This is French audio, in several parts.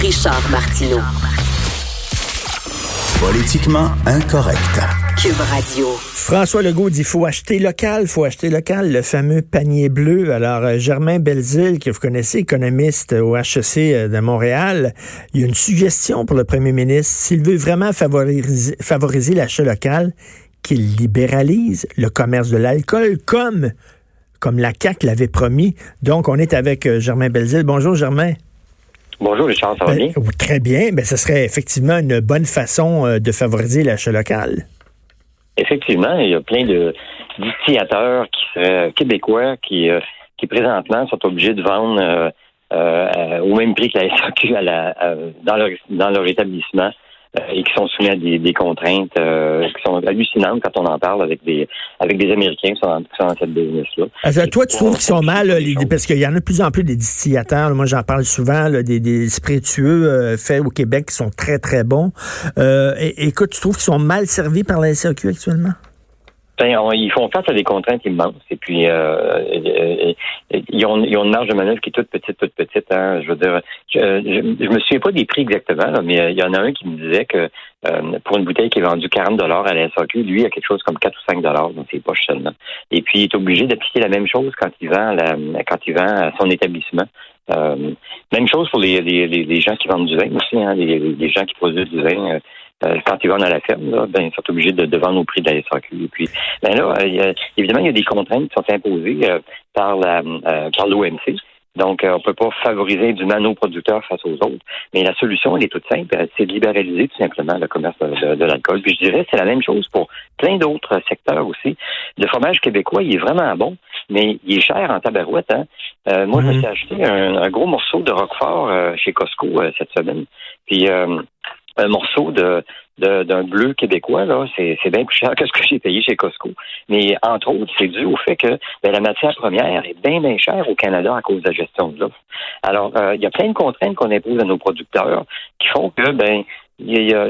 Richard Martineau. Politiquement incorrect. Cube Radio. François Legault dit faut acheter local, faut acheter local, le fameux panier bleu. Alors, euh, Germain Belzile, que vous connaissez, économiste au HEC euh, de Montréal, il y a une suggestion pour le premier ministre. S'il veut vraiment favoriser, favoriser l'achat local, qu'il libéralise le commerce de l'alcool comme, comme la CAQ l'avait promis. Donc, on est avec euh, Germain Belzile. Bonjour, Germain. Bonjour Richard, ça va Ben, bien? très bien. Ben, ce serait effectivement une bonne façon euh, de favoriser l'achat local. Effectivement, il y a plein de distillateurs qui seraient québécois qui, euh, qui présentement sont obligés de vendre euh, euh, au même prix que la SAQ à la, à- dans, leur, dans leur établissement euh, et qui sont soumis à des, des contraintes euh, qui sont hallucinantes quand on en parle avec des avec des Américains qui sont dans, qui sont dans cette business-là. Et toi, tu trouves qu'ils sont mal, là, les- parce qu'il y en a de plus en plus des distillateurs. là. moi, j'en parle souvent, là, des, des spiritueux euh, faits au Québec qui sont très, très bons. Euh, et- écoute, tu trouves qu'ils sont mal servis par la SAQ actuellement? Ben, on- ils font face à des contraintes immenses et puis euh, euh, euh, ils, ont, ils ont une marge de manœuvre qui est toute petite, toute petite. Hein. Je veux dire, je, je, je me souviens pas des prix exactement, là, mais euh, il y en a un qui me disait que euh, pour une bouteille qui est vendue 40 dollars à la SAQ, lui, il a quelque chose comme 4 ou 5 dollars dans ses poches seulement. Et puis, il est obligé d'appliquer la même chose quand il vend la, quand il vend à son établissement. Euh, même chose pour les, les, les, gens qui vendent du vin aussi, hein, les, les gens qui produisent du vin. Euh, quand ils vendent à la ferme, là, ben, ils sont obligés de, de vendre au prix de la SAQ. Et puis, ben là, euh, évidemment, il y a des contraintes qui sont imposées euh, par la euh, par l'OMC. Donc, on peut pas favoriser du nos producteurs face aux autres. Mais la solution, elle est toute simple, c'est de libéraliser tout simplement le commerce de, l'alcool. Puis je dirais, c'est la même chose pour plein d'autres secteurs aussi. Le fromage québécois, il est vraiment bon, mais il est cher en tabarouette. Hein? Euh, moi, je me Mhm. suis acheté un, un gros morceau de Roquefort euh, chez Costco euh, cette semaine. Puis euh, un morceau de d'un bleu québécois, là, c'est, bien plus cher que ce que j'ai payé chez Costco. Mais entre autres, c'est dû au fait que ben, la matière première est bien, bien chère au Canada à cause de la gestion de l'offre. Alors, euh, il y a plein de contraintes qu'on impose à nos producteurs qui font que, ben, il y a-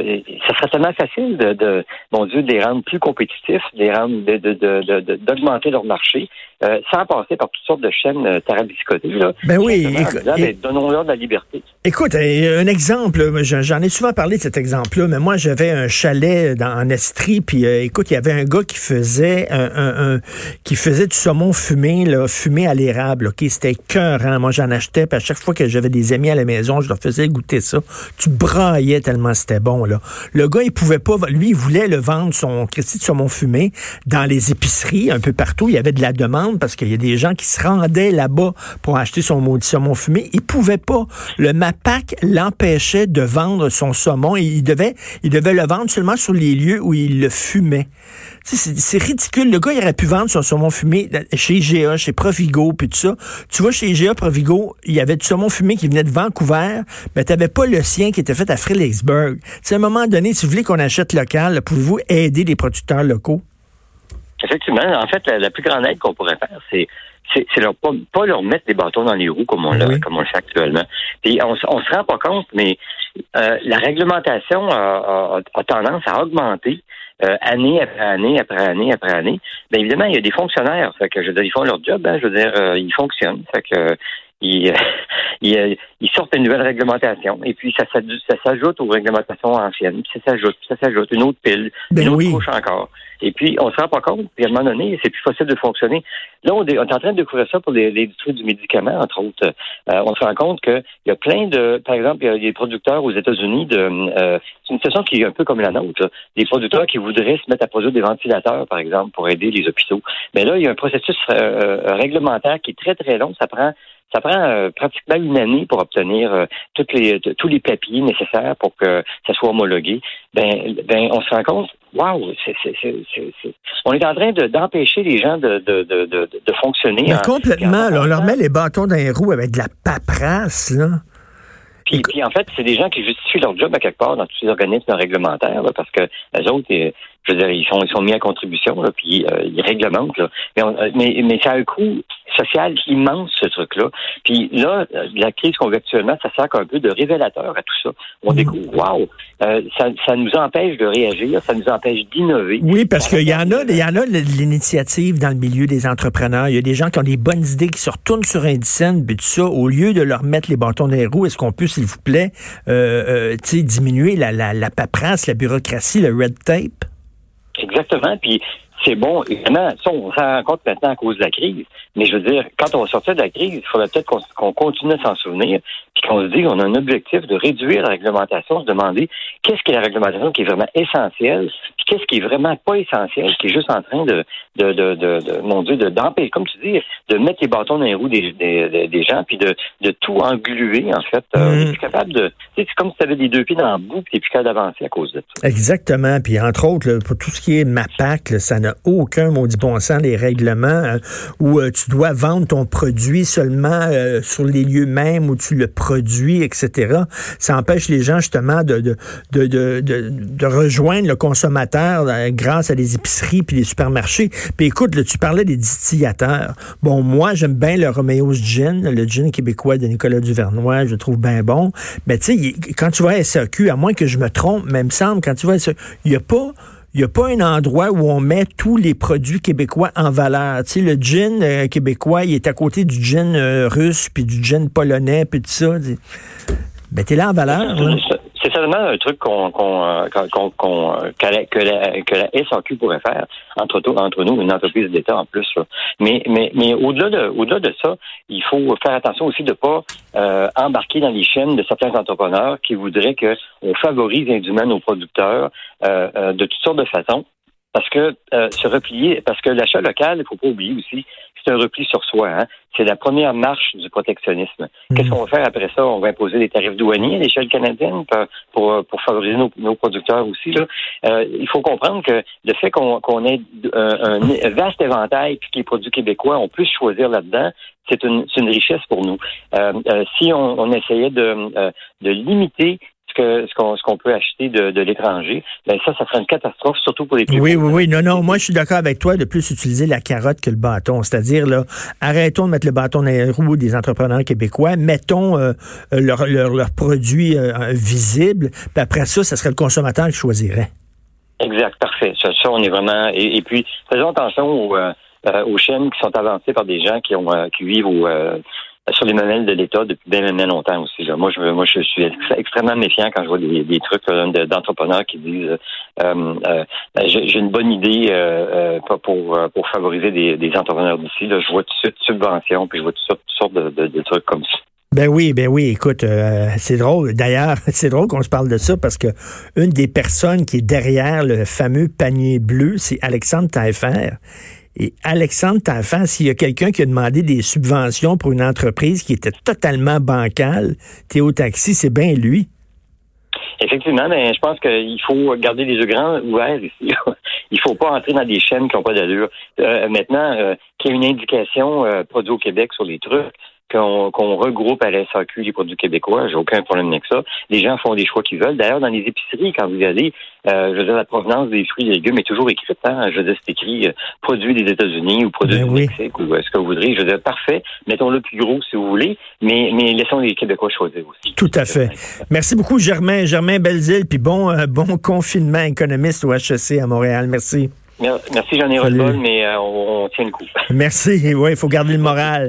ça serait tellement facile de, de, mon Dieu, de les rendre plus compétitifs, de les rendre, de, de, de, d'augmenter leur marché, euh, sans passer par toutes sortes de chaînes euh, tarabiscotées. Là, Ben oui, écoute, disant, ben, donnons-leur de la liberté. Écoute, euh, un exemple, j'en ai souvent parlé de cet exemple-là, mais moi j'avais un chalet dans, en Estrie, puis euh, écoute, il y avait un gars qui faisait un, un- un- qui faisait du saumon fumé, là, fumé à l'érable, ok, c'était cœur, Moi j'en achetais, puis à chaque fois que j'avais des amis à la maison, je leur faisais goûter ça. Tu braillais tellement c'était bon là. Le gars, il pouvait pas, lui, il voulait le vendre son Christy de saumon fumé dans les épiceries un peu partout. Il y avait de la demande parce qu'il y a des gens qui se rendaient là-bas pour acheter son maudit saumon fumé. Il pouvait pas. Le MAPAC l'empêchait de vendre son saumon et il devait, il devait le vendre seulement sur les lieux où il le fumait. C'est ridicule. Le gars, il aurait pu vendre son saumon fumé chez IGA, chez Provigo, puis tout ça. Tu vois, chez IGA, Provigo, il y avait du saumon fumé qui venait de Vancouver, mais tu n'avais pas le sien qui était fait à sais, à un moment donné, si vous voulez qu'on achète local, pouvez-vous aider les producteurs locaux? Effectivement, en fait, la, la plus grande aide qu'on pourrait faire, c'est c'est leur pas, pas leur mettre des bâtons dans les roues comme on le, comme on le fait actuellement. Puis on, on se rend pas compte, mais euh, la réglementation a, a- a tendance à augmenter euh, année après année après année après année. Bien évidemment, il y a des fonctionnaires, fait que je veux dire, ils font leur job, hein, je veux dire, euh, ils fonctionnent, fait que ils, ils, euh, ils sortent une nouvelle réglementation et puis ça, s'ajoute aux réglementations anciennes, puis ça s'ajoute, puis ça s'ajoute une autre pile, Ben une autre oui. couche encore. Et puis, on se rend pas compte, puis à un moment donné, c'est plus facile de fonctionner. Là, on, est on est en train de découvrir ça pour les- l'industrie du médicament, entre autres. Euh, on se rend compte qu'il y a plein de, par exemple, il y a des producteurs aux États-Unis de, euh, c'est une situation qui est un peu comme la nôtre, là. des producteurs qui voudraient se mettre à produire des ventilateurs, par exemple, pour aider les hôpitaux. Mais là, il y a un processus euh, euh, réglementaire qui est très, très long. Ça prend ça prend euh, pratiquement une année pour obtenir euh, toutes les, tous les papiers nécessaires pour que ça soit homologué. Ben, ben on se rend compte, waouh, on est en train de, d'empêcher les gens de, de, de, de, de fonctionner. Mais en- complètement, en- là, on leur met les bâtons dans les roues avec de la paperasse, là. Puis, puis en fait, c'est des gens qui justifient leur job à quelque part dans tous ces organismes réglementaires, là, parce que les autres, je veux dire, ils sont, ils sont mis à contribution, là, puis euh, ils réglementent. Là. Mais, on- euh, mais, mais ça a un coût social immense, ce truc-là. Puis là, euh, la crise qu'on vit actuellement, ça sert un peu de révélateur à tout ça. On Mm. découvre, waouh, euh, ça, ça nous empêche de réagir, ça nous empêche d'innover. Oui, parce qu'il y en a, il y en a de l'initiative dans le milieu des entrepreneurs. Il y a des gens qui ont des bonnes idées, qui se retournent sur Indicène, puis tout ça, au lieu de leur mettre les bâtons dans les roues, est-ce qu'on peut, s'il vous plaît, euh, euh, tu sais, diminuer la, la, la paperasse, la bureaucratie, le red tape? Exactement. Puis c'est bon, évidemment, ça, on s'en rend compte maintenant à cause de la crise. Mais je veux dire, quand on va sortir de la crise, il faudrait peut-être qu'on continue à s'en souvenir, puis qu'on se dise qu'on a un objectif de réduire la réglementation, se demander qu'est-ce qui est la réglementation qui est vraiment essentielle, puis qu'est-ce qui est vraiment pas essentiel, qui est juste en train de, de, de, de, de mon Dieu, de d'empêcher, comme tu dis, de mettre les bâtons dans les roues des, des, des- des gens, puis de, de tout engluer, en fait. Euh, on plus capable de. C'est comme si tu avais les deux pieds dans le bout, puis tu plus capable d'avancer à cause de ça. Exactement. Puis entre autres, là, pour tout ce qui est MAPAC, là, ça n'a aucun maudit bon sens, les règlements euh, où euh, tu dois vendre ton produit seulement euh, sur les lieux mêmes où tu le produis, etc. Ça empêche les gens justement de, de, de, de, de- rejoindre le consommateur grâce à des épiceries puis les supermarchés. Puis écoute, tu parlais des distillateurs. Bon, moi, j'aime bien le Romeo's Gin, le gin québécois de Nicolas Duvernois, je le trouve bien bon. Mais tu sais, quand tu vas à SAQ, à moins que je me trompe, mais il me semble, quand tu vas à SAQ, il n'y a pas... Il n'y a pas un endroit où on met tous les produits québécois en valeur. Tu sais, le gin euh, québécois, il est à côté du gin euh, russe, puis du gin polonais, puis tout ça. Tu- Ben, t'es là en valeur. là. C'est- certainement un truc qu'on, qu'on, euh, qu'on- euh, que, la, que, la, que SAQ pourrait faire entre, entre nous, une entreprise d'État en plus. Mais, mais, mais au-delà de, au-delà de ça, il faut faire attention aussi de pas euh, embarquer dans les chaînes de certains entrepreneurs qui voudraient qu'on favorise indûment nos producteurs euh, euh, de toutes sortes de façons. Parce que euh, se replier, parce que l'achat local, il faut pas oublier aussi, c'est un repli sur soi. Hein? C'est la première marche du protectionnisme. Qu'est-ce qu'on va faire après ça? On va imposer des tarifs douaniers à l'échelle canadienne pour, pour, pour favoriser nos, nos producteurs aussi. Là. Euh, il faut comprendre que le fait qu'on qu'on ait un, un vaste éventail puis que les produits québécois, on puisse choisir là-dedans, c'est une, une richesse pour nous. Euh, euh, si on, on essayait de, euh, de limiter que ce qu'on ce qu'on peut acheter de, de l'étranger, ben ça, ça serait une catastrophe, surtout pour les plus Oui, oui, oui. Non, non, moi, je suis d'accord avec toi de plus utiliser la carotte que le bâton. C'est-à-dire, là, arrêtons de mettre le bâton dans les roues des entrepreneurs québécois, mettons euh, euh, leurs leur, leur produits euh, visibles, puis après ça, ce serait le consommateur qui choisirait. Exact, parfait. Ça, ça, on est vraiment. Et, et puis, faisons attention aux, euh, euh, aux chaînes qui sont avancées par des gens qui ont euh, qui vivent au, euh, sur les mamelles de l'État depuis bien, bien longtemps aussi. Là. Moi, je moi, je suis ex- extrêmement méfiant quand je vois des, des trucs de- d'entrepreneurs qui disent euh, euh, j'ai j'ai une bonne idée euh, euh, pour euh, pour favoriser des, des entrepreneurs d'ici. Je vois tout de suite subventions, puis je vois toutes sortes de, de, de trucs comme ça. Ben oui, ben oui, écoute, euh, c'est drôle. D'ailleurs, c'est drôle qu'on se parle de ça parce que une des personnes qui est derrière le fameux panier bleu, c'est Alexandre Taillefer. Et Alexandre Taillefer, s'il y a quelqu'un qui a demandé des subventions pour une entreprise qui était totalement bancale, Théo Taxi, c'est bien lui. Effectivement, mais je pense qu'il faut garder les yeux grands ouverts ici. Il faut pas entrer dans des chaînes qui n'ont pas d'allure. Euh, maintenant, euh, qu'il y ait une indication euh, produit au Québec sur les trucs, qu'on regroupe à la SAQ les produits québécois, j'ai aucun problème avec ça. Les gens font des choix qu'ils veulent. D'ailleurs, dans les épiceries, quand vous allez, euh, je veux dire, la provenance des fruits et légumes est toujours écrite. Hein? Je veux dire, c'est écrit euh, produit des États-Unis ou produit Ben du oui. Mexique ou euh, ce que vous voudrez. Je veux dire, parfait. Mettons-le plus gros si vous voulez, mais, mais laissons les Québécois choisir aussi. Tout à fait. Merci beaucoup, Germain. Germain Belzile, puis bon, euh, bon confinement économiste au HEC à Montréal. Merci. Merci, j'en ai mais euh, on, on tient le coup. Merci. Oui, il faut garder le moral.